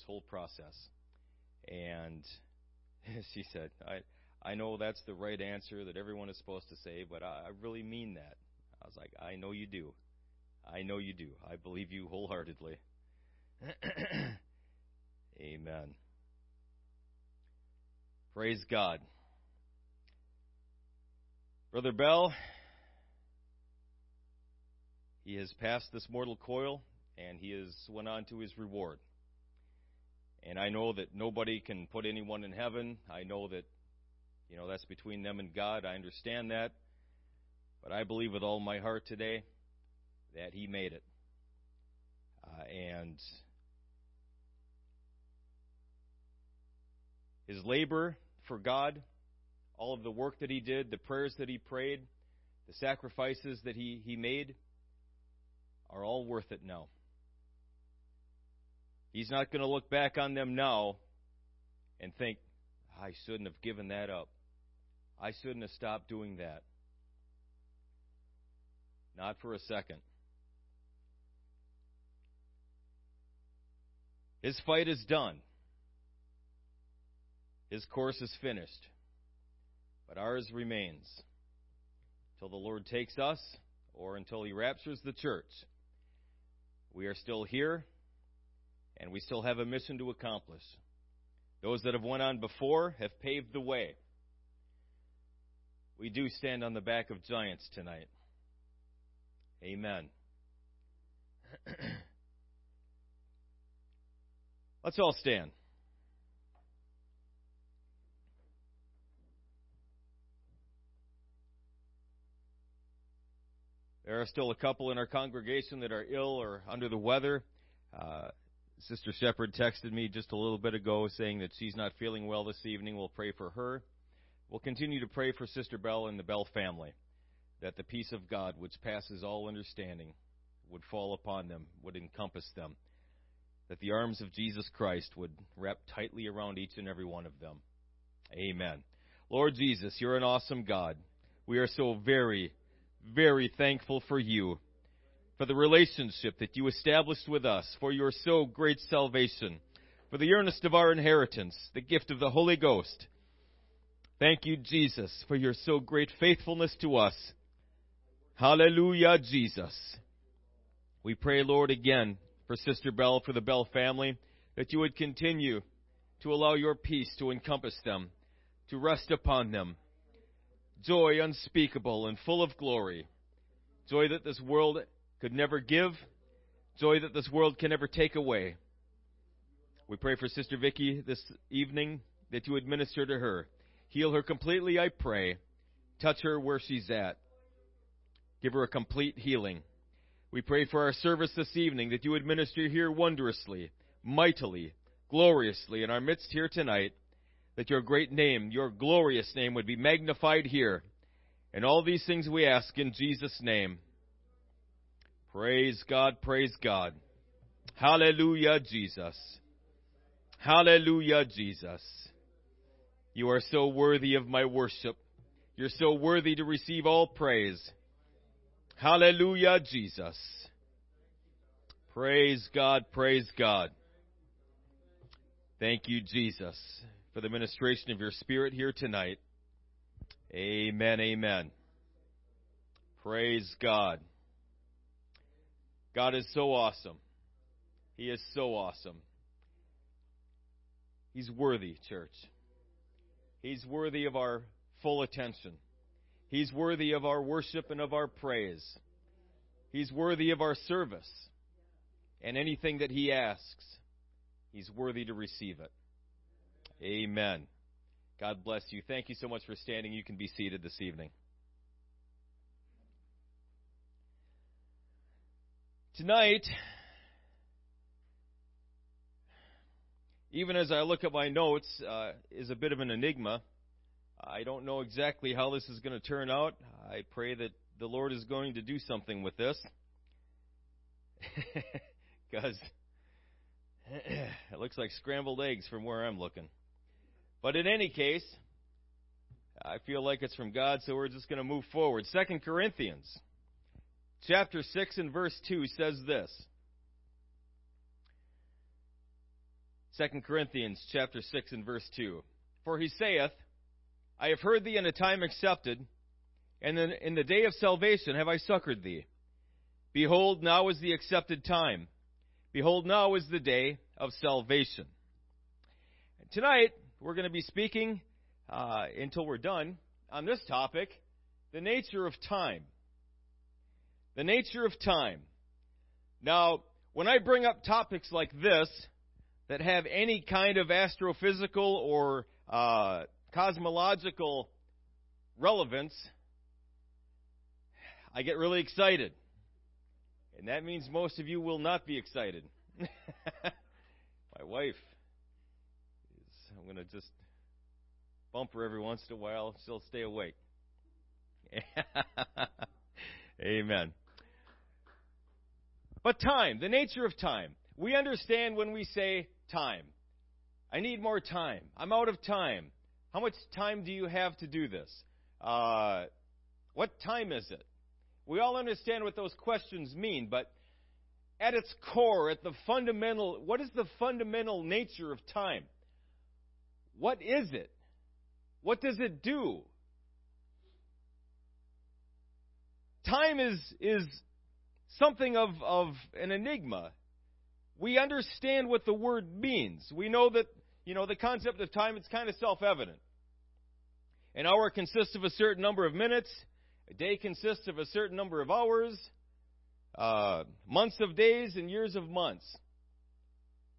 this whole process. And she said, I, I know that's the right answer that everyone is supposed to say, but I, I really mean that. I was like, I know you do. I know you do. I believe you wholeheartedly. Amen. Praise God. Brother Bell, he has passed this mortal coil and he has went on to his reward. And I know that nobody can put anyone in heaven. I know that you know that's between them and God. I understand that. But I believe with all my heart today that he made it. Uh, and his labor for God, all of the work that he did, the prayers that he prayed, the sacrifices that he, he made, are all worth it now. He's not going to look back on them now and think, I shouldn't have given that up. I shouldn't have stopped doing that. Not for a second. His fight is done. His course is finished. But ours remains till the Lord takes us or until he raptures the church. We are still here and we still have a mission to accomplish. Those that have went on before have paved the way. We do stand on the back of giants tonight. Amen. Let's all stand. There are still a couple in our congregation that are ill or under the weather. Uh, Sister Shepard texted me just a little bit ago saying that she's not feeling well this evening. We'll pray for her. We'll continue to pray for Sister Bell and the Bell family, that the peace of God, which passes all understanding, would fall upon them, would encompass them that the arms of Jesus Christ would wrap tightly around each and every one of them. Amen. Lord Jesus, you're an awesome God. We are so very, very thankful for you, for the relationship that you established with us, for your so great salvation, for the earnest of our inheritance, the gift of the Holy Ghost. Thank you, Jesus, for your so great faithfulness to us. Hallelujah, Jesus. We pray, Lord, again for Sister Bell, for the Bell family, that you would continue to allow your peace to encompass them, to rest upon them. Joy unspeakable and full of glory. Joy that this world could never give. Joy that this world can never take away. We pray for Sister Vicky this evening that you administer to her. Heal her completely, I pray. Touch her where she's at. Give her a complete healing. We pray for our service this evening that you administer here wondrously, mightily, gloriously in our midst here tonight, that your great name, your glorious name would be magnified here. And all these things we ask in Jesus' name. Praise God, praise God. Hallelujah, Jesus. Hallelujah, Jesus. You are so worthy of my worship. You're so worthy to receive all praise. Hallelujah, Jesus. Praise God, praise God. Thank you, Jesus, for the ministration of your Spirit here tonight. Amen, amen. Praise God. God is so awesome. He is so awesome. He's worthy, church. He's worthy of our full attention. He's worthy of our worship and of our praise. He's worthy of our service. And anything that He asks, He's worthy to receive it. Amen. God bless you. Thank you so much for standing. You can be seated this evening. Tonight, even as I look at my notes, uh, is a bit of an enigma. I don't know exactly how this is going to turn out. I pray that the Lord is going to do something with this. Because it looks like scrambled eggs from where I'm looking. But in any case, I feel like it's from God, so we're just going to move forward. Second Corinthians chapter 6 and verse 2 says this. 2 Corinthians chapter 6 and verse 2. For he saith, I have heard thee in a time accepted, and in, the day of salvation have I succored thee. Behold, now is the accepted time. Behold, now is the day of salvation. Tonight, we're going to be speaking, uh, until we're done, on this topic the nature of time. The nature of time. Now, when I bring up topics like this that have any kind of astrophysical or uh, cosmological relevance, I get really excited. And that means most of you will not be excited. My wife is, I'm going to just bump her every once in a while. She'll stay awake. Amen. But time, the nature of time. We understand when we say time. I need more time. I'm out of time. How much time do you have to do this? Uh, what time is it? We all understand what those questions mean, but at its core, at the fundamental, what is the fundamental nature of time? What is it? What does it do? Time is, is something of, of an enigma. We understand what the word means. We know that, you know, the concept of time, it's kind of self evident. An hour consists of a certain number of minutes, a day consists of a certain number of hours, uh, months of days, and years of months.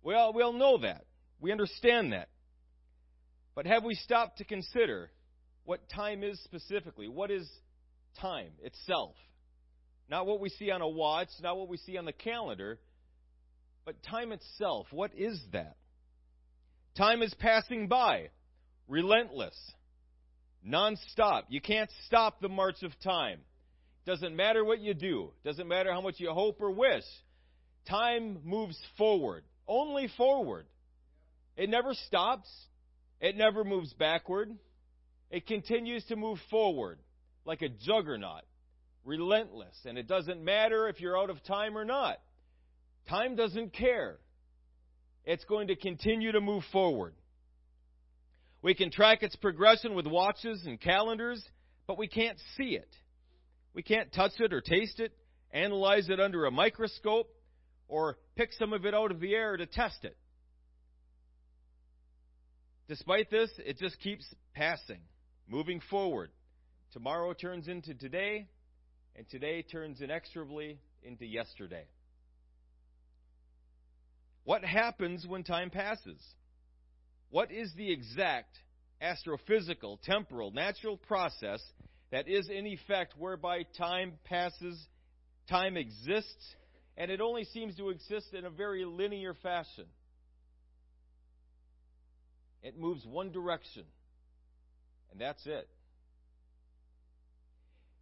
We all, we all know that. We understand that. But have we stopped to consider what time is specifically? What is time itself? Not what we see on a watch, not what we see on the calendar, but time itself. What is that? Time is passing by, relentless, nonstop. You can't stop the march of time. Doesn't matter what you do, doesn't matter how much you hope or wish. Time moves forward, only forward. It never stops, it never moves backward. It continues to move forward like a juggernaut relentless. And it doesn't matter if you're out of time or not. Time doesn't care. It's going to continue to move forward. We can track its progression with watches and calendars, but we can't see it. We can't touch it or taste it, analyze it under a microscope, or pick some of it out of the air to test it. Despite this, it just keeps passing, moving forward. Tomorrow turns into today, and today turns inexorably into yesterday. What happens when time passes? What is the exact astrophysical, temporal, natural process that is in effect whereby time passes, time exists, and it only seems to exist in a very linear fashion? It moves one direction, and that's it.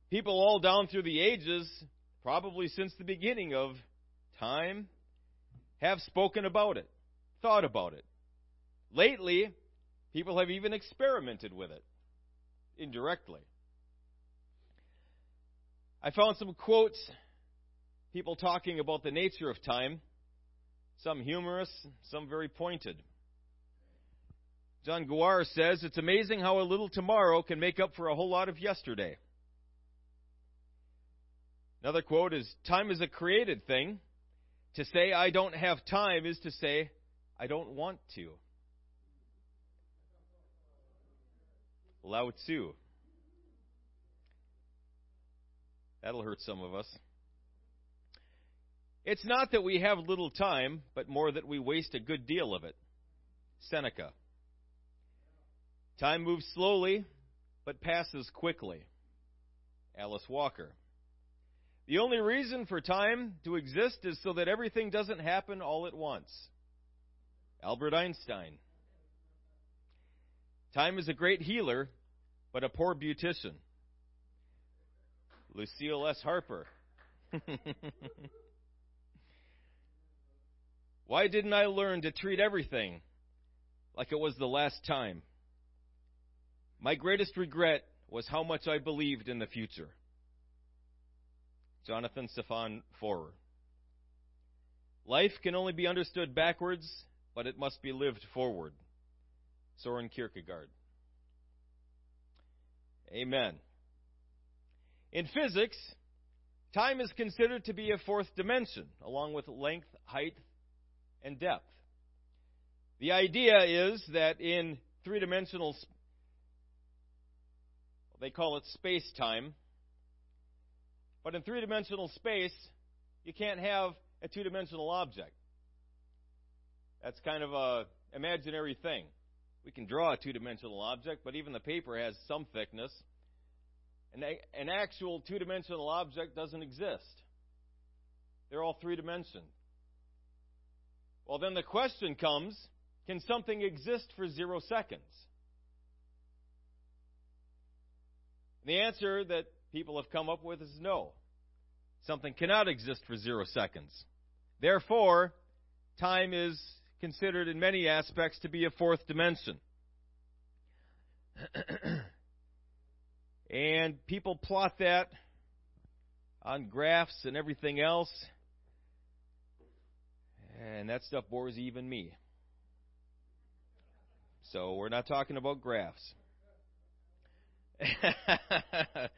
People all down through the ages, probably since the beginning of time, have spoken about it, thought about it. Lately, people have even experimented with it indirectly. I found some quotes, people talking about the nature of time, some humorous, some very pointed. John Guare says, It's amazing how a little tomorrow can make up for a whole lot of yesterday. Another quote is Time is a created thing. To say I don't have time is to say I don't want to. Lao Tzu. That'll hurt some of us. It's not that we have little time, but more that we waste a good deal of it. Seneca. Time moves slowly, but passes quickly. Alice Walker. The only reason for time to exist is so that everything doesn't happen all at once. Albert Einstein. Time is a great healer, but a poor beautician. Lucille S. Harper. Why didn't I learn to treat everything like it was the last time? My greatest regret was how much I believed in the future. Jonathan Safran Forer. Life can only be understood backwards, but it must be lived forward. Soren Kierkegaard. Amen. In physics, time is considered to be a fourth dimension, along with length, height, and depth. The idea is that in three dimensional, they call it space time, but in three dimensional space, you can't have a two dimensional object. That's kind of a imaginary thing. We can draw a two dimensional object, but even the paper has some thickness. An, an actual two dimensional object doesn't exist. They're all three dimensional. Well, then the question comes can something exist for zero seconds? The answer that people have come up with is no. Something cannot exist for zero seconds. Therefore, time is considered in many aspects to be a fourth dimension. and people plot that on graphs and everything else. And that stuff bores even me. So we're not talking about graphs.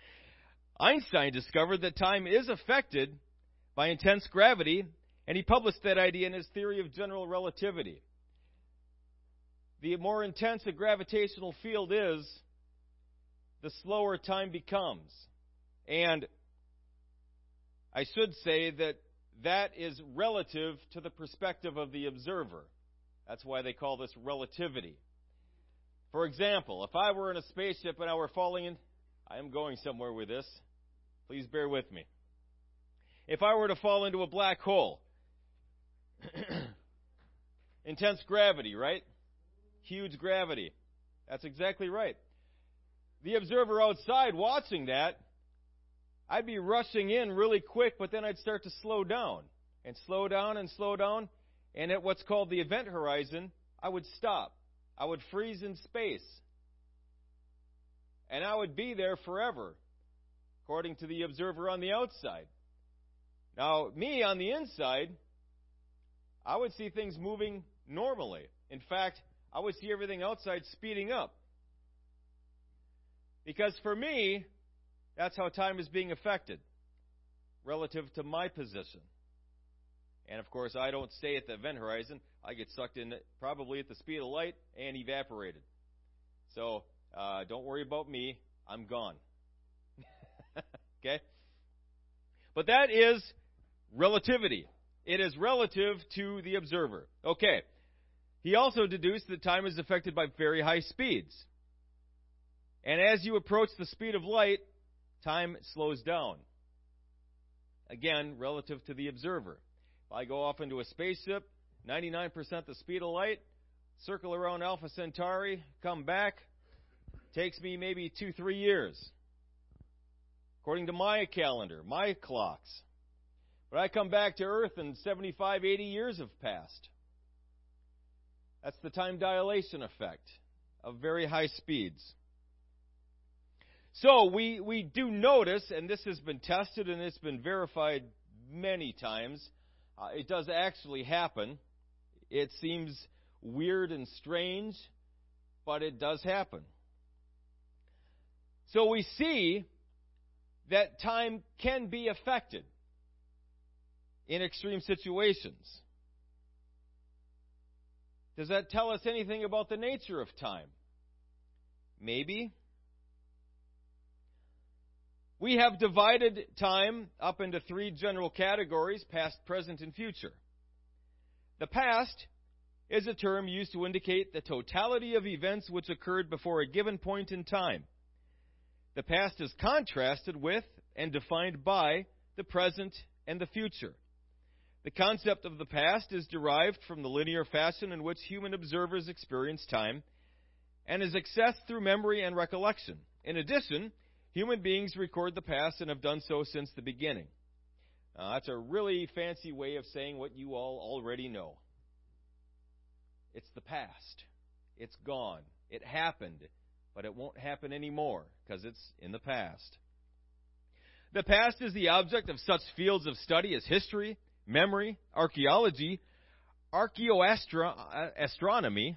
Einstein discovered that time is affected by intense gravity, and he published that idea in his theory of general relativity. The more intense a gravitational field is, the slower time becomes. And I should say that that is relative to the perspective of the observer. That's why they call this relativity. For example, if I were in a spaceship and I were falling in, I am going somewhere with this. Please bear with me. If I were to fall into a black hole, intense gravity, right? Huge gravity. That's exactly right. The observer outside watching that, I'd be rushing in really quick, but then I'd start to slow down and slow down and slow down. And at what's called the event horizon, I would stop. I would freeze in space. And I would be there forever according to the observer on the outside. Now, me on the inside, I would see things moving normally. In fact, I would see everything outside speeding up. Because for me, that's how time is being affected relative to my position. And of course, I don't stay at the event horizon. I get sucked in probably at the speed of light and evaporated. So uh, don't worry about me. I'm gone. Okay? But that is relativity. It is relative to the observer. Okay. He also deduced that time is affected by very high speeds. And as you approach the speed of light, time slows down. Again, relative to the observer. If I go off into a spaceship, 99% the speed of light, circle around Alpha Centauri, come back, takes me maybe two, three years according to my calendar, my clocks. But I come back to Earth and 75, 80 years have passed. That's the time dilation effect of very high speeds. So we, we do notice, and this has been tested and it's been verified many times, uh, it does actually happen. It seems weird and strange, but it does happen. So we see that time can be affected in extreme situations. Does that tell us anything about the nature of time? Maybe. We have divided time up into three general categories past, present, and future. The past is a term used to indicate the totality of events which occurred before a given point in time. The past is contrasted with and defined by the present and the future. The concept of the past is derived from the linear fashion in which human observers experience time and is accessed through memory and recollection. In addition, human beings record the past and have done so since the beginning. Now, that's a really fancy way of saying what you all already know. It's the past. It's gone. It happened but it won't happen anymore because it's in the past. The past is the object of such fields of study as history, memory, archaeology, archaeoastronomy, uh,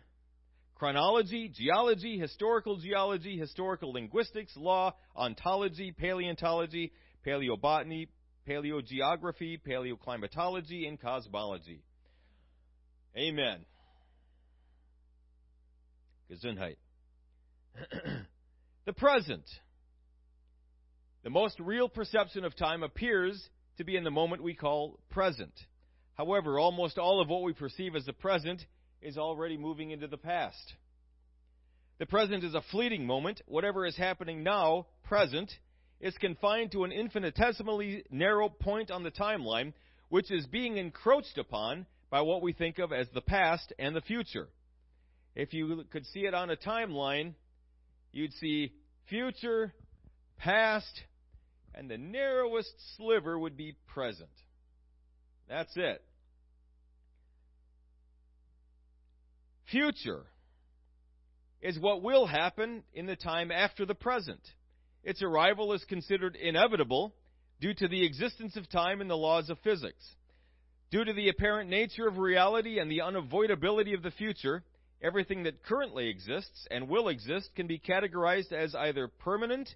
chronology, geology, historical geology, historical linguistics, law, ontology, paleontology, paleobotany, paleogeography, paleoclimatology, and cosmology. Amen. Gesundheit. The present. The most real perception of time appears to be in the moment we call present. However, almost all of what we perceive as the present is already moving into the past. The present is a fleeting moment. Whatever is happening now, present, is confined to an infinitesimally narrow point on the timeline, which is being encroached upon by what we think of as the past and the future. If you could see it on a timeline, you'd see future, past, and the narrowest sliver would be present. That's it. Future is what will happen in the time after the present. Its arrival is considered inevitable due to the existence of time and the laws of physics. Due to the apparent nature of reality and the unavoidability of the future, everything that currently exists and will exist can be categorized as either permanent,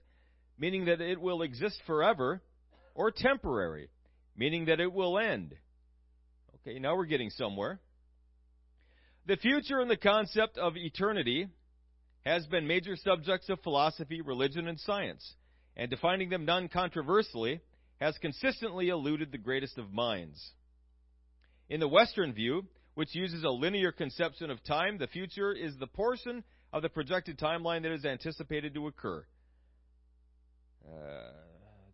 meaning that it will exist forever, or temporary, meaning that it will end. Okay, now we're getting somewhere. The future and the concept of eternity has been major subjects of philosophy, religion, and science, and defining them non controversially has consistently eluded the greatest of minds. In the Western view, which uses a linear conception of time, the future is the portion of the projected timeline that is anticipated to occur. Uh,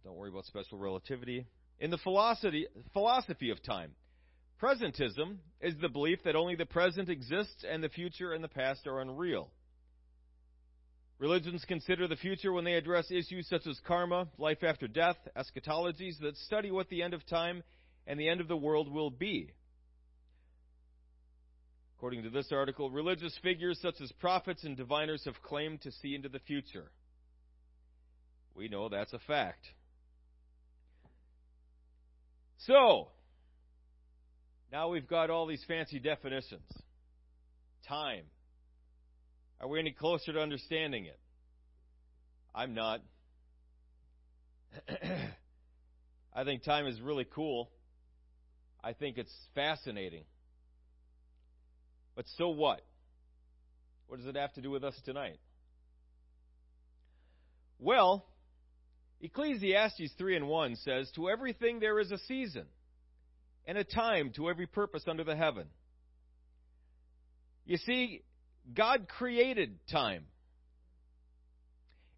don't worry about special relativity. In the philosophy, philosophy of time, presentism is the belief that only the present exists and the future and the past are unreal. Religions consider the future when they address issues such as karma, life after death, eschatologies that study what the end of time and the end of the world will be. According to this article, religious figures such as prophets and diviners have claimed to see into the future. We know that's a fact. So, now we've got all these fancy definitions. Time, are we any closer to understanding it? I'm not. I think time is really cool. I think it's fascinating. But so what? What does it have to do with us tonight? Well, Ecclesiastes 3 and 1 says, To everything there is a season, and a time to every purpose under the heaven. You see, God created time.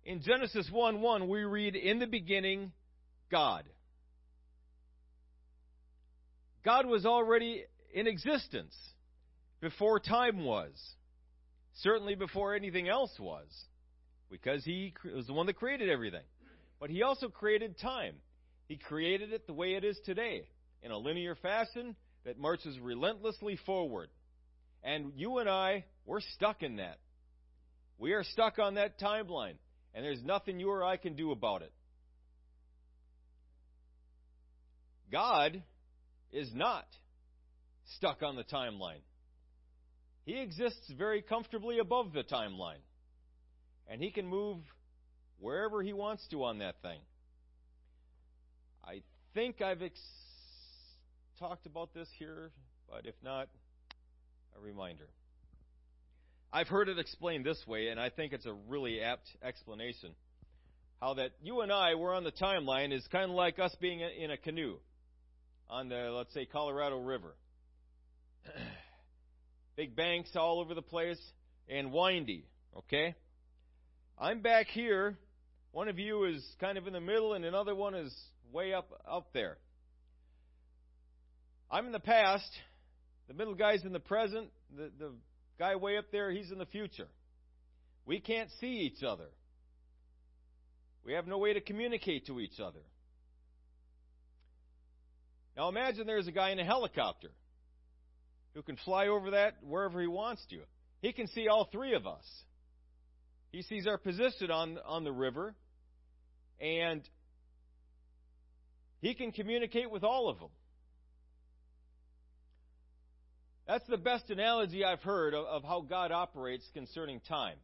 In Genesis 1 1, we read, In the beginning, God. God was already in existence before time was. Certainly before anything else was. Because He was the one that created everything. But He also created time. He created it the way it is today, in a linear fashion that marches relentlessly forward. And you and I, we're stuck in that. We are stuck on that timeline, and there's nothing you or I can do about it. God is not stuck on the timeline. He exists very comfortably above the timeline. And he can move wherever he wants to on that thing. I think I've ex- talked about this here, but if not, a reminder. I've heard it explained this way, and I think it's a really apt explanation. How that you and I were on the timeline is kind of like us being in a canoe on the, let's say, Colorado River. Big banks all over the place and windy, okay? I'm back here. One of you is kind of in the middle, and another one is way up up there. I'm in the past, the middle guy's in the present. The, the guy way up there, he's in the future. We can't see each other. We have no way to communicate to each other. Now imagine there's a guy in a helicopter who can fly over that wherever he wants to. He can see all three of us. He sees our position on, on the river, and he can communicate with all of them. That's the best analogy I've heard of, of how God operates concerning time.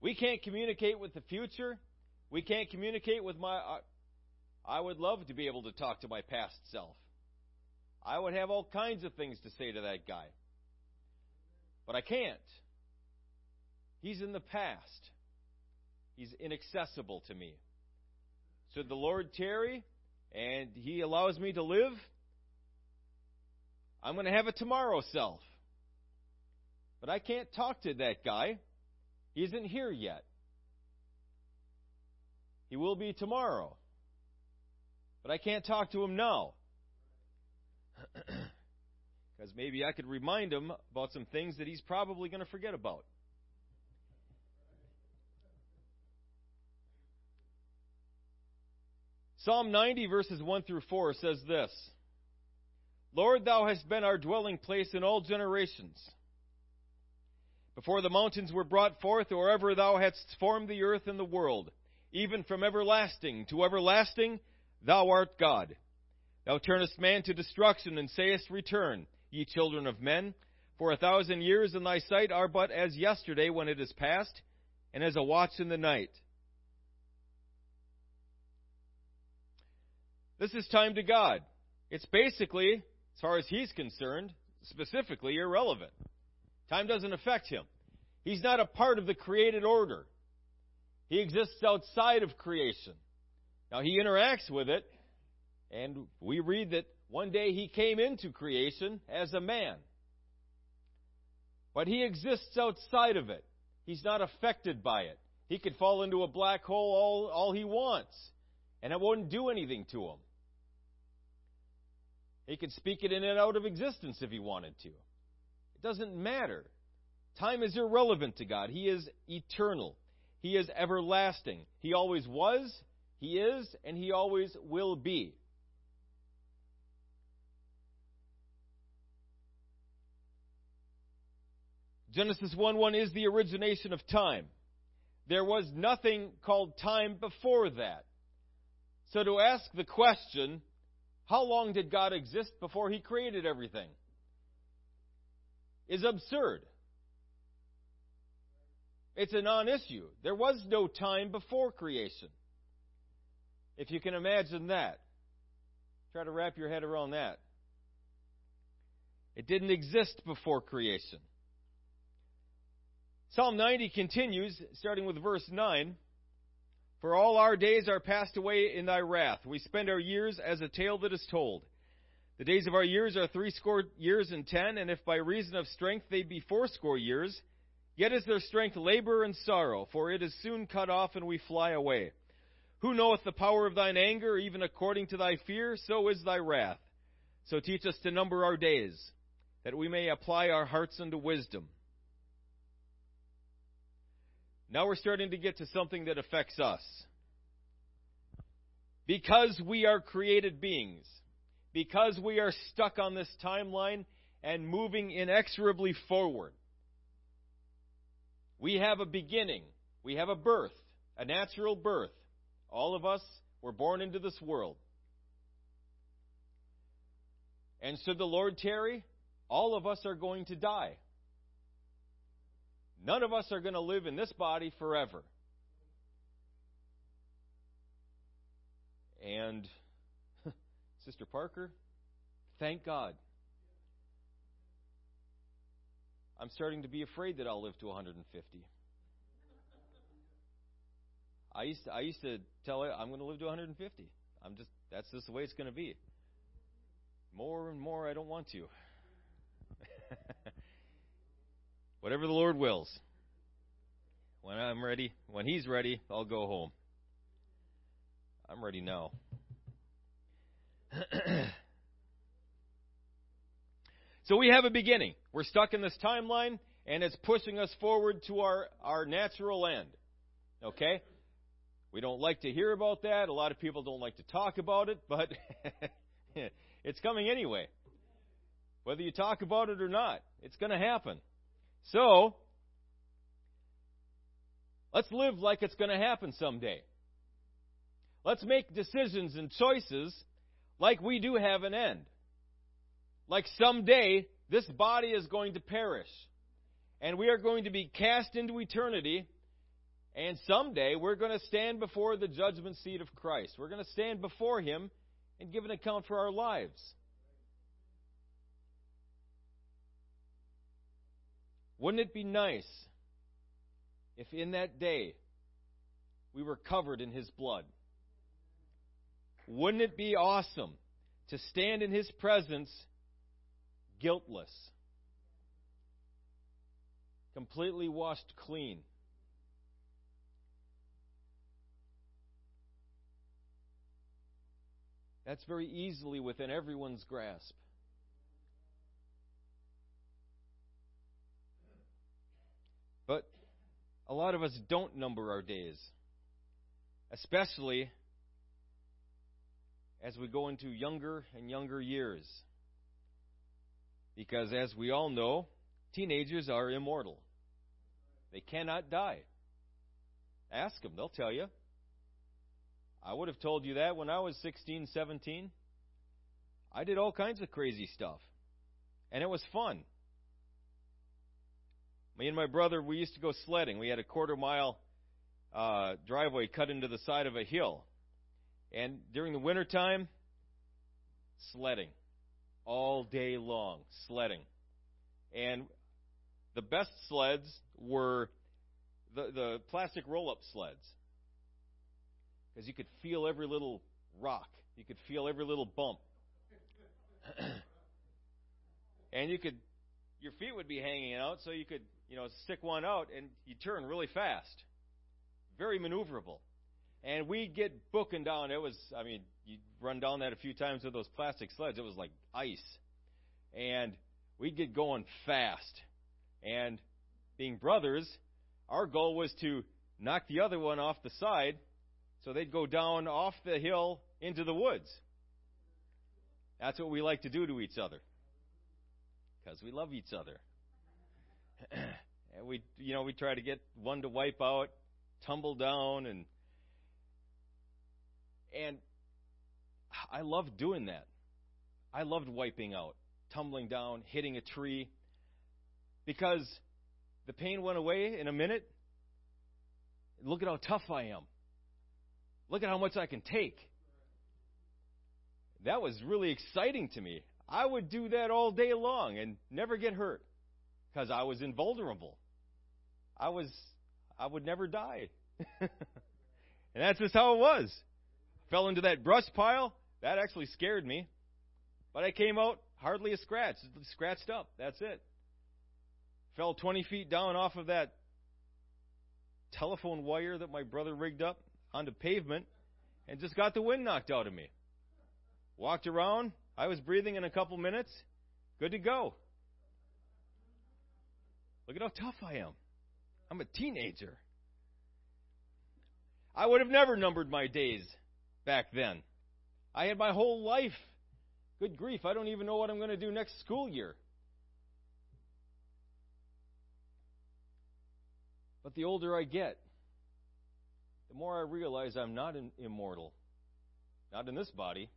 We can't communicate with the future. We can't communicate with my. I, I would love to be able to talk to my past self. I would have all kinds of things to say to that guy. But I can't. He's in the past. He's inaccessible to me. So the Lord tarry and He allows me to live, I'm going to have a tomorrow self. But I can't talk to that guy. He isn't here yet. He will be tomorrow. But I can't talk to him now. Because maybe I could remind him about some things that he's probably going to forget about. Psalm 90, verses 1 through 4 says this Lord, thou hast been our dwelling place in all generations. Before the mountains were brought forth, or ever thou hadst formed the earth and the world, even from everlasting to everlasting, thou art God. Thou turnest man to destruction, and sayest, Return, ye children of men. For a thousand years in thy sight are but as yesterday when it is past, and as a watch in the night. This is time to God. It's basically, as far as he's concerned, specifically irrelevant. Time doesn't affect him. He's not a part of the created order. He exists outside of creation. Now, he interacts with it, and we read that one day he came into creation as a man. But he exists outside of it. He's not affected by it. He could fall into a black hole all, all he wants, and it wouldn't do anything to him. He could speak it in and out of existence if he wanted to. It doesn't matter. Time is irrelevant to God. He is eternal. He is everlasting. He always was, He is, and He always will be. Genesis 1 1 is the origination of time. There was nothing called time before that. So to ask the question, how long did God exist before He created everything? Is absurd. It's a non issue. There was no time before creation. If you can imagine that, try to wrap your head around that. It didn't exist before creation. Psalm 90 continues, starting with verse 9. For all our days are passed away in thy wrath. We spend our years as a tale that is told. The days of our years are threescore years and ten, and if by reason of strength they be fourscore years, yet is their strength labor and sorrow, for it is soon cut off and we fly away. Who knoweth the power of thine anger, even according to thy fear, so is thy wrath. So teach us to number our days, that we may apply our hearts unto wisdom. Now we're starting to get to something that affects us. Because we are created beings, because we are stuck on this timeline and moving inexorably forward, we have a beginning. We have a birth, a natural birth. All of us were born into this world. And should the Lord tarry, all of us are going to die. None of us are going to live in this body forever. And, Sister Parker, thank God. I'm starting to be afraid that I'll live to 150. I used to, I used to tell her I'm going to live to 150. I'm just that's just the way it's going to be. More and more I don't want to. Whatever the Lord wills. When I'm ready, when He's ready, I'll go home. I'm ready now. so we have a beginning. We're stuck in this timeline, and it's pushing us forward to our, our natural end. Okay? We don't like to hear about that. A lot of people don't like to talk about it, but it's coming anyway. Whether you talk about it or not, it's going to happen. So, let's live like it's going to happen someday. Let's make decisions and choices like we do have an end. like someday this body is going to perish. And we are going to be cast into eternity. And someday we're going to stand before the judgment seat of Christ. We're going to stand before Him and give an account for our lives. Wouldn't it be nice if in that day we were covered in His blood? Wouldn't it be awesome to stand in His presence guiltless, completely washed clean? That's very easily within everyone's grasp. But a lot of us don't number our days, especially as we go into younger and younger years. Because as we all know, teenagers are immortal. They cannot die. Ask them, they'll tell you. I would have told you that when I was 16, 17. I did all kinds of crazy stuff. And it was fun. Me and my brother, we used to go sledding. We had a quarter mile uh, driveway cut into the side of a hill. And during the wintertime, sledding. All day long, sledding. And the best sleds were the, the plastic roll up sleds. Because you could feel every little rock, you could feel every little bump. and you could, your feet would be hanging out, so you could, you know, stick one out and you turn really fast. Very maneuverable. And we'd get booking down. It was, I mean, you'd run down that a few times with those plastic sleds. It was like ice. And we'd get going fast. And being brothers, our goal was to knock the other one off the side so they'd go down off the hill into the woods. That's what we like to do to each other. Because we love each other. and we, you know, we try to get one to wipe out, tumble down, and and I loved doing that. I loved wiping out, tumbling down, hitting a tree, because the pain went away in a minute. Look at how tough I am. Look at how much I can take. That was really exciting to me. I would do that all day long and never get hurt because I was invulnerable. I was I would never die. and that's just how it was. Fell into that brush pile. That actually scared me. But I came out hardly a scratch, scratched up. That's it. Fell 20 feet down off of that telephone wire that my brother rigged up onto pavement and just got the wind knocked out of me. Walked around. I was breathing in a couple minutes. Good to go. Look at how tough I am. I'm a teenager. I would have never numbered my days back then. I had my whole life. Good grief, I don't even know what I'm going to do next school year. But the older I get, the more I realize I'm not immortal. Not in this body.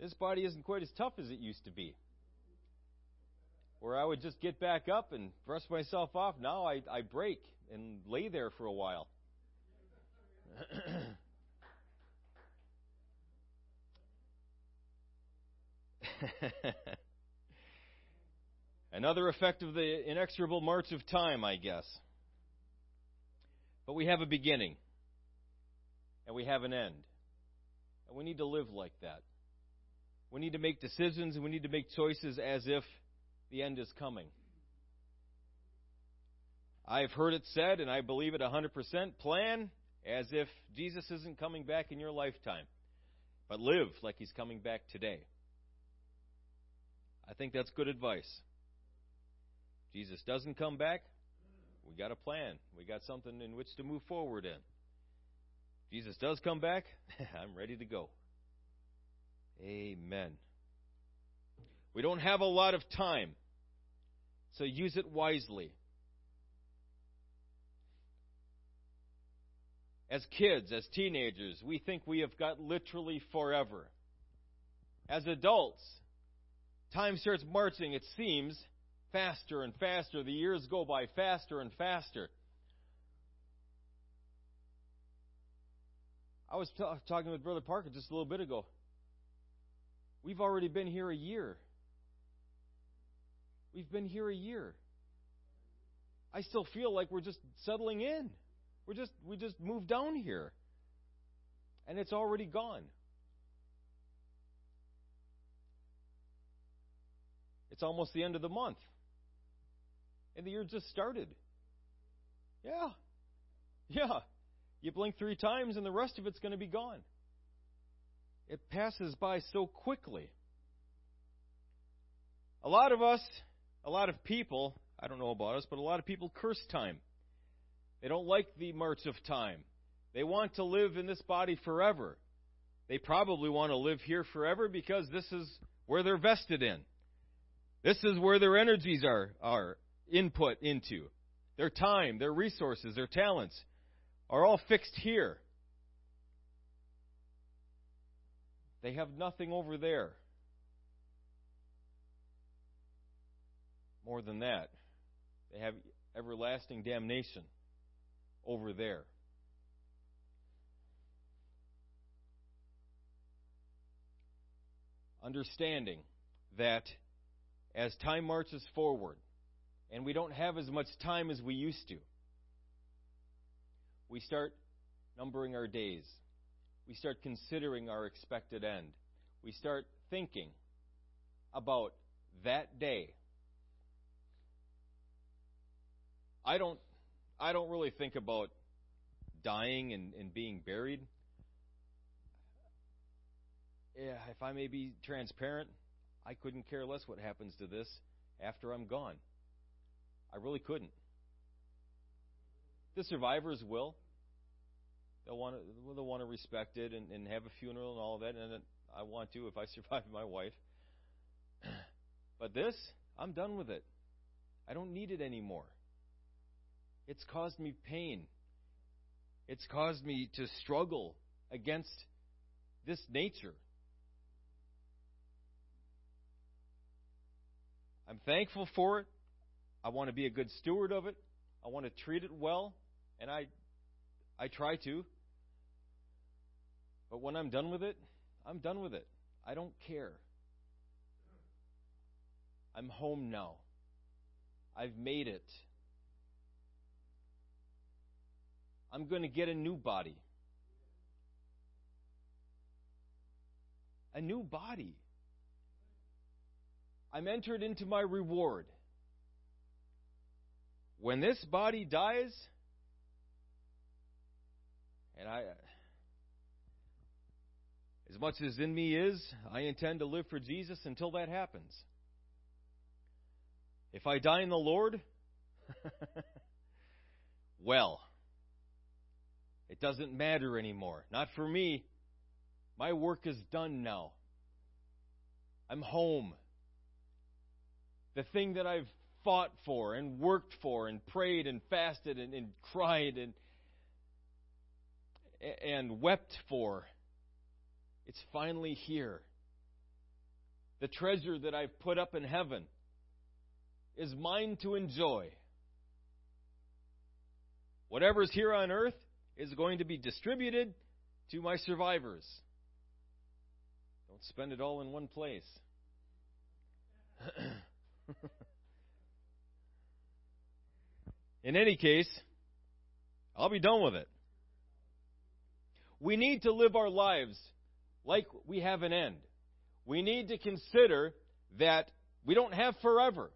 This body isn't quite as tough as it used to be. Where I would just get back up and brush myself off. Now I, I break and lay there for a while. Another effect of the inexorable march of time, I guess. But we have a beginning, and we have an end. And we need to live like that. We need to make decisions and we need to make choices as if the end is coming. I've heard it said, and I believe it 100% plan as if Jesus isn't coming back in your lifetime, but live like he's coming back today. I think that's good advice. Jesus doesn't come back, we got a plan. We got something in which to move forward in. Jesus does come back, I'm ready to go. Amen. We don't have a lot of time, so use it wisely. As kids, as teenagers, we think we have got literally forever. As adults, time starts marching, it seems faster and faster. The years go by faster and faster. I was t- talking with Brother Parker just a little bit ago. We've already been here a year. We've been here a year. I still feel like we're just settling in. We're just we just moved down here. And it's already gone. It's almost the end of the month. And the year just started. Yeah. Yeah. You blink three times and the rest of it's going to be gone. It passes by so quickly. A lot of us, a lot of people, I don't know about us, but a lot of people curse time. They don't like the march of time. They want to live in this body forever. They probably want to live here forever because this is where they're vested in. This is where their energies are, are input into. Their time, their resources, their talents are all fixed here. They have nothing over there. More than that, they have everlasting damnation over there. Understanding that as time marches forward, and we don't have as much time as we used to, we start numbering our days. We start considering our expected end. We start thinking about that day. I don't I don't really think about dying and, and being buried. Yeah, if I may be transparent, I couldn't care less what happens to this after I'm gone. I really couldn't. The survivors will. They'll want to, they'll want to respect it and, and have a funeral and all of that, and I want to if I survive my wife. But this, I'm done with it. I don't need it anymore. It's caused me pain. It's caused me to struggle against this nature. I'm thankful for it. I want to be a good steward of it. I want to treat it well, and I I try to. But when I'm done with it, I'm done with it. I don't care. I'm home now. I've made it. I'm going to get a new body. A new body. I'm entered into my reward. When this body dies, and I, as much as in me is, I intend to live for Jesus until that happens. If I die in the Lord, well, it doesn't matter anymore. Not for me. My work is done now. I'm home. The thing that I've fought for and worked for and prayed and fasted and, and cried and and wept for it's finally here. The treasure that I've put up in heaven is mine to enjoy. Whatever's here on earth is going to be distributed to my survivors. Don't spend it all in one place. in any case, I'll be done with it. We need to live our lives like we have an end. We need to consider that we don't have forever.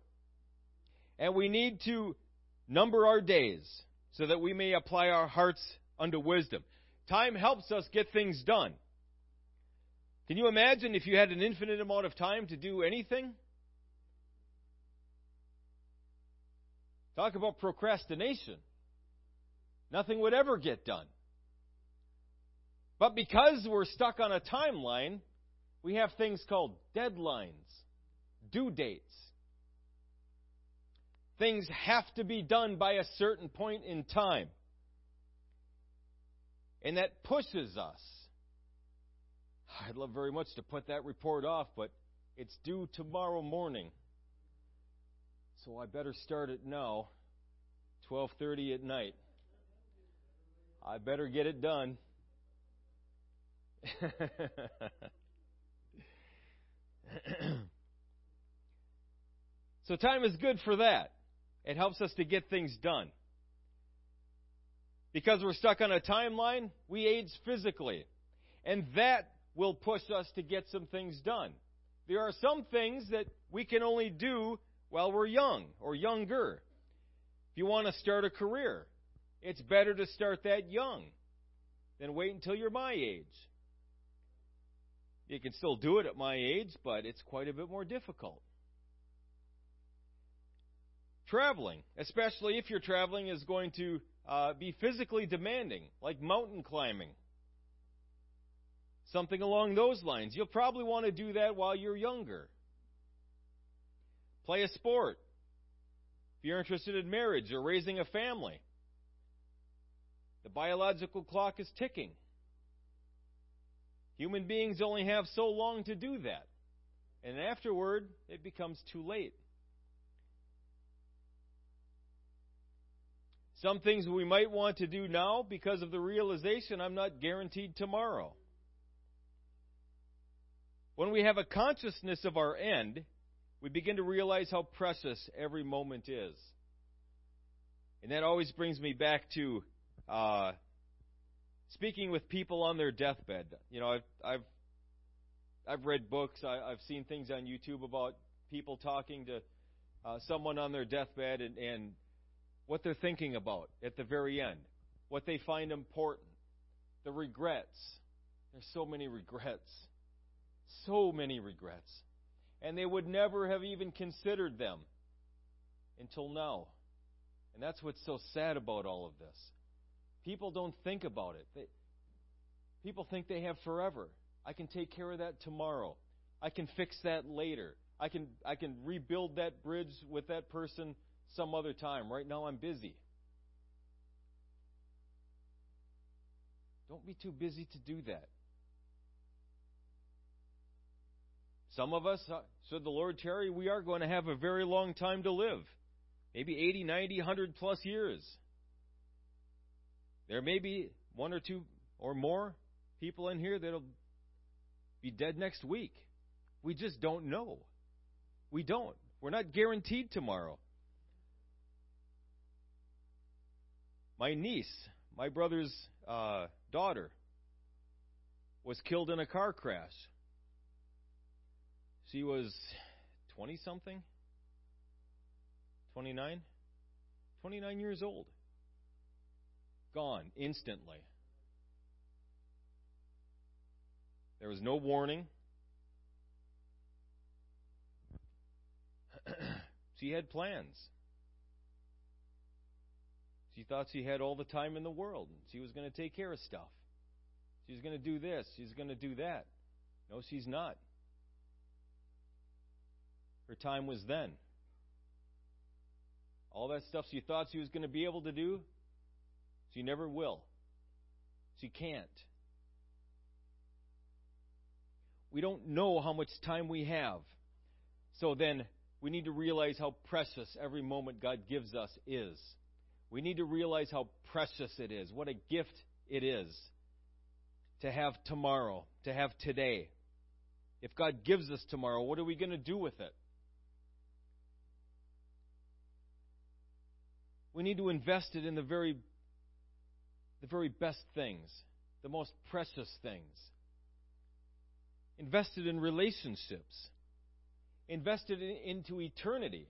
And we need to number our days so that we may apply our hearts unto wisdom. Time helps us get things done. Can you imagine if you had an infinite amount of time to do anything? Talk about procrastination. Nothing would ever get done. But because we're stuck on a timeline, we have things called deadlines, due dates. Things have to be done by a certain point in time. And that pushes us. I'd love very much to put that report off, but It's due tomorrow morning. So I better start it now, 12:30 at night. I better get it done. so time is good for that. It helps us to get things done. Because we're stuck on a timeline, we age physically. And that will push us to get some things done. There are some things that we can only do while we're young or younger. If you want to start a career, it's better to start that young than wait until you're my age. You can still do it at my age, but it's quite a bit more difficult. Traveling, especially if you're traveling, is going to uh, be physically demanding, like mountain climbing. Something along those lines. You'll probably want to do that while you're younger. Play a sport. If you're interested in marriage or raising a family, the biological clock is ticking. Human beings only have so long to do that. And afterward, it becomes too late. Some things we might want to do now because of the realization I'm not guaranteed tomorrow. When we have a consciousness of our end, we begin to realize how precious every moment is. And that always brings me back to uh, speaking with people on their deathbed. You know, I've I've I've read books, I, have seen things on YouTube about people talking to uh, someone on their deathbed and, and what they're thinking about at the very end, what they find important, the regrets. There's so many regrets. So many regrets. And they would never have even considered them until now. And that's what's so sad about all of this. People don't think about it. They, people think they have forever. I can take care of that tomorrow. I can fix that later. I can I can rebuild that bridge with that person some other time. Right now I'm busy. Don't be too busy to do that. Some of us, uh, should the Lord tarry, we are going to have a very long time to live. Maybe 80, 90, 100 plus years. There may be one or two or more people in here that'll be dead next week. We just don't know. We don't. We're not guaranteed tomorrow. My niece, my brother's uh, daughter, was killed in a car crash. She was 20 something? 29? 29 years old. Gone instantly. There was no warning. she had plans. She thought she had all the time in the world. and She was going to take care of stuff. She's going to do this. She's going to do that. No, she's not. Her time was then. All that stuff she thought she was going to be able to do, she never will. She can't. We don't know how much time we have. So then, we need to realize how precious every moment God gives us is. We need to realize how precious it is, what a gift it is to have tomorrow, to have today. If God gives us tomorrow, what are we going to do with it? We need to invest it in the very, the very best things, the most precious things. Invest it in relationships. Invest it in, into eternity.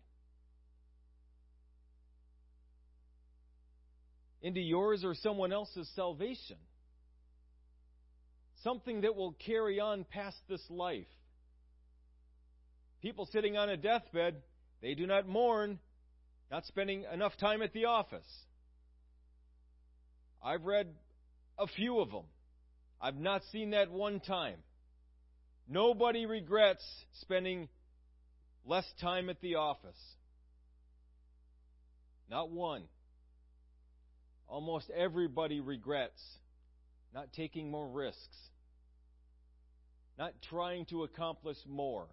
Into yours or someone else's salvation. Something that will carry on past this life. People sitting on a deathbed, they do not mourn, not spending enough time at the office. I've read a few of them. I've not seen that one time. Nobody regrets spending less time at the office. Not one. Almost everybody regrets not taking more risks, not trying to accomplish more,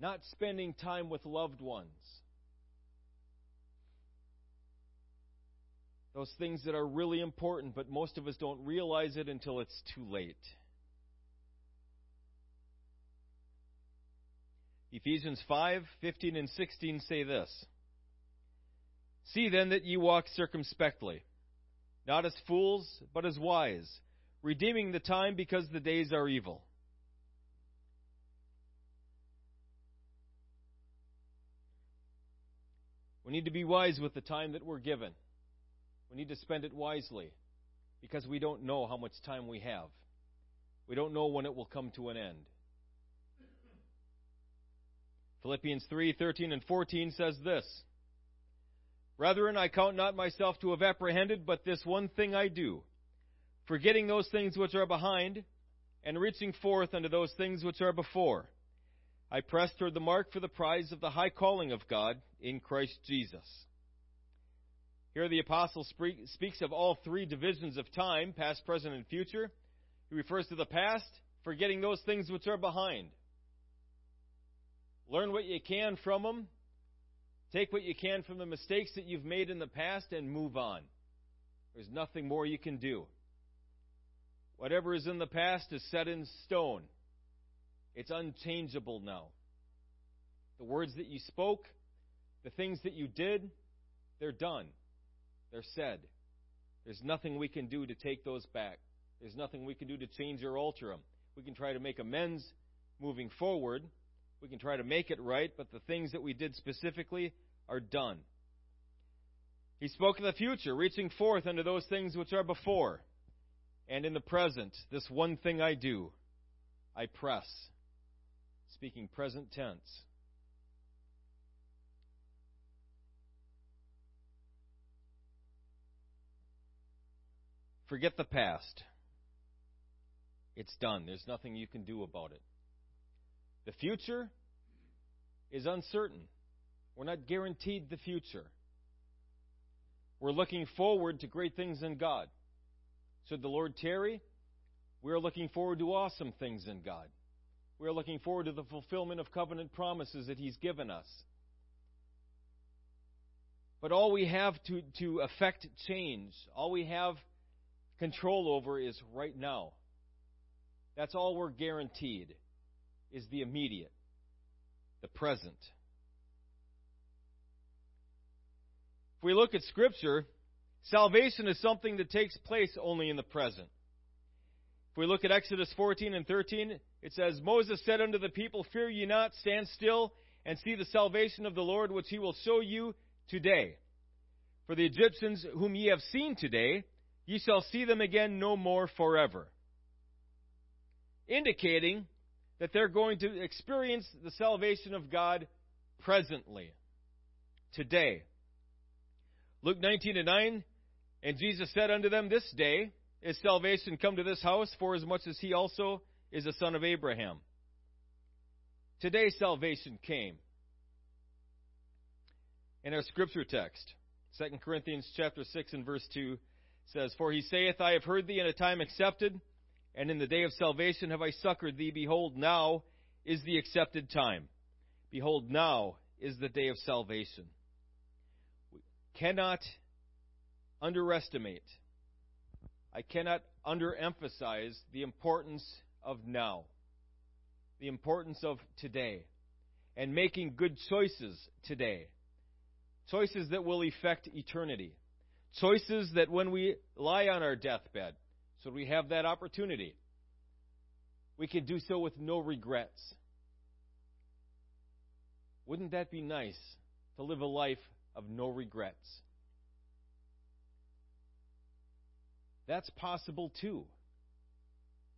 not spending time with loved ones. Those things that are really important, but most of us don't realize it until it's too late. Ephesians 5 15 and 16 say this See then that ye walk circumspectly, not as fools, but as wise, redeeming the time because the days are evil. We need to be wise with the time that we're given. We need to spend it wisely because we don't know how much time we have. We don't know when it will come to an end. Philippians 3:13 and 14 says this: Brethren, I count not myself to have apprehended, but this one thing I do, forgetting those things which are behind, and reaching forth unto those things which are before. I press toward the mark for the prize of the high calling of God in Christ Jesus. Here the apostle speaks of all three divisions of time, past, present, and future. He refers to the past, forgetting those things which are behind. Learn what you can from them. Take what you can from the mistakes that you've made in the past and move on. There's nothing more you can do. Whatever is in the past is set in stone. It's unchangeable now. The words that you spoke, the things that you did, they're done. They're said. There's nothing we can do to take those back. There's nothing we can do to change or alter them. We can try to make amends moving forward. We can try to make it right, but the things that we did specifically are done. He spoke of the future, reaching forth unto those things which are before. And in the present, this one thing I do, I press speaking present tense. Forget the past. It's done. There's nothing you can do about it. The future is uncertain. We're not guaranteed the future. We're looking forward to great things in God. Should the Lord tarry, we're looking forward to awesome things in God. We're looking forward to the fulfillment of covenant promises that He's given us. But all we have to, to affect change, all we have control over is right now. That's all we're guaranteed, is the immediate, the present. We look at Scripture, salvation is something that takes place only in the present. If we look at Exodus 14 and 13, it says, Moses said unto the people, Fear ye not, stand still, and see the salvation of the Lord, which he will show you today. For the Egyptians whom ye have seen today, ye shall see them again no more forever. Indicating that they're going to experience the salvation of God presently, today. Luke 19 and 9, and Jesus said unto them, This day is salvation come to this house, for as much as he also is a son of Abraham. Today salvation came. In our scripture text, 2 Corinthians chapter 6 and verse 2 says, For he saith, I have heard thee in a time accepted, and in the day of salvation have I succored thee. Behold, now is the accepted time. Behold, now is the day of salvation. Cannot underestimate, I cannot underemphasize the importance of now, the importance of today, and making good choices today. Choices that will affect eternity. Choices that when we lie on our deathbed, so we have that opportunity, we can do so with no regrets. Wouldn't that be nice to live a life of no regrets? That's possible too.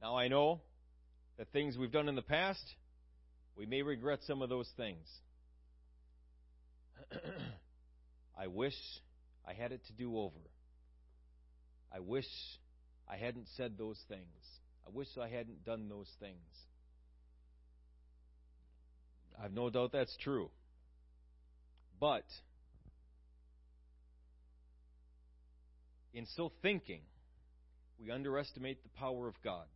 Now I know that things we've done in the past, we may regret some of those things. I wish I had it to do over. I wish I hadn't said those things. I wish I hadn't done those things. I've no doubt that's true. But in so thinking, we underestimate the power of God.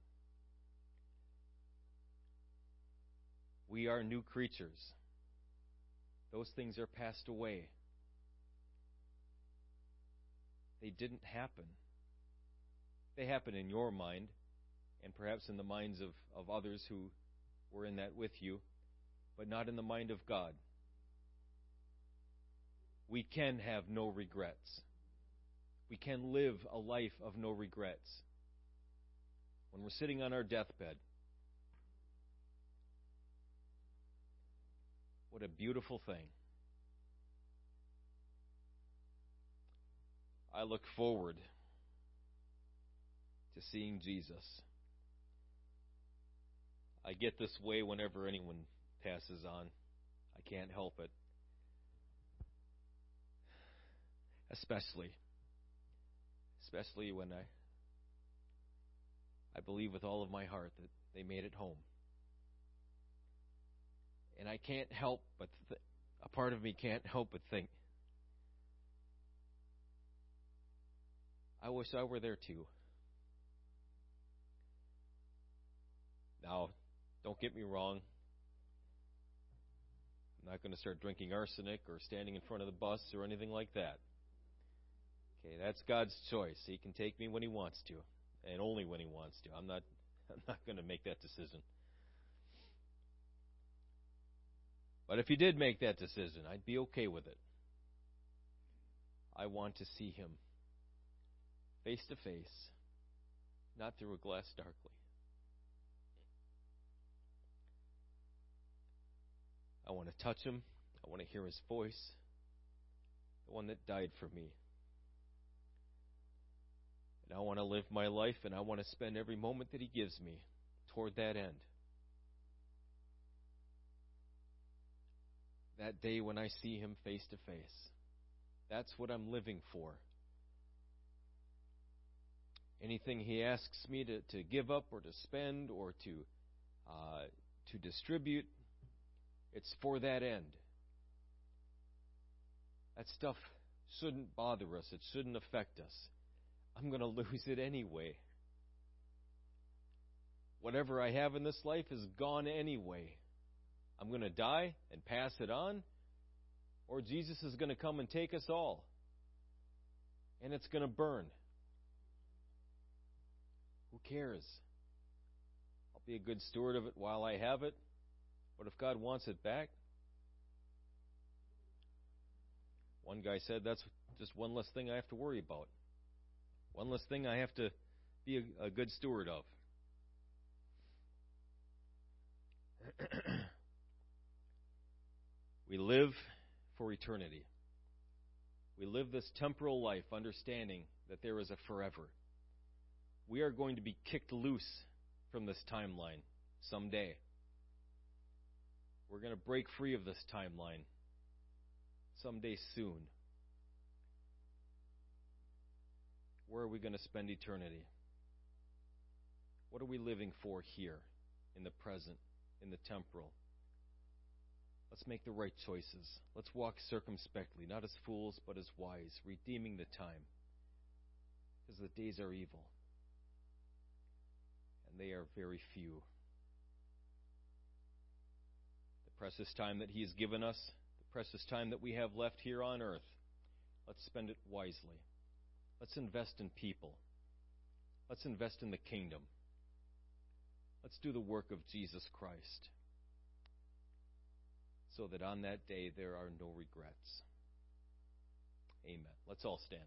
We are new creatures. Those things are passed away. They didn't happen. They happen in your mind, and perhaps in the minds of, of others who were in that with you, but not in the mind of God. We can have no regrets. We can live a life of no regrets. When we're sitting on our deathbed, what a beautiful thing. I look forward to seeing Jesus. I get this way whenever anyone passes on. I can't help it. Especially especially when I I believe with all of my heart that they made it home. And I can't help but th- a part of me can't help but think I wish I were there too. Now, don't get me wrong. I'm not going to start drinking arsenic or standing in front of the bus or anything like that. Okay, that's God's choice. He can take me when he wants to, and only when he wants to. I'm not I'm not going to make that decision. But if he did make that decision, I'd be okay with it. I want to see him face to face, not through a glass darkly. I want to touch him. I want to hear his voice. The one that died for me. And I want to live my life and I want to spend every moment that he gives me toward that end. That day when I see him face to face. That's what I'm living for. Anything he asks me to, to give up or to spend or to uh, to distribute, it's for that end. That stuff shouldn't bother us. It shouldn't affect us. I'm going to lose it anyway. Whatever I have in this life is gone anyway. I'm going to die and pass it on, or Jesus is going to come and take us all. And it's going to burn. Who cares? I'll be a good steward of it while I have it. But if God wants it back, one guy said that's just one less thing I have to worry about. One less thing I have to be a, a good steward of. we live for eternity. We live this temporal life understanding that there is a forever. We are going to be kicked loose from this timeline someday. We're going to break free of this timeline someday soon. Where are we going to spend eternity? What are we living for here, in the present, in the temporal? Let's make the right choices. Let's walk circumspectly, not as fools, but as wise, redeeming the time. Because the days are evil, and they are very few. The precious time that He has given us, the precious time that we have left here on earth, let's spend it wisely. Let's invest in people. Let's invest in the kingdom. Let's do the work of Jesus Christ so that on that day there are no regrets. Amen. Let's all stand.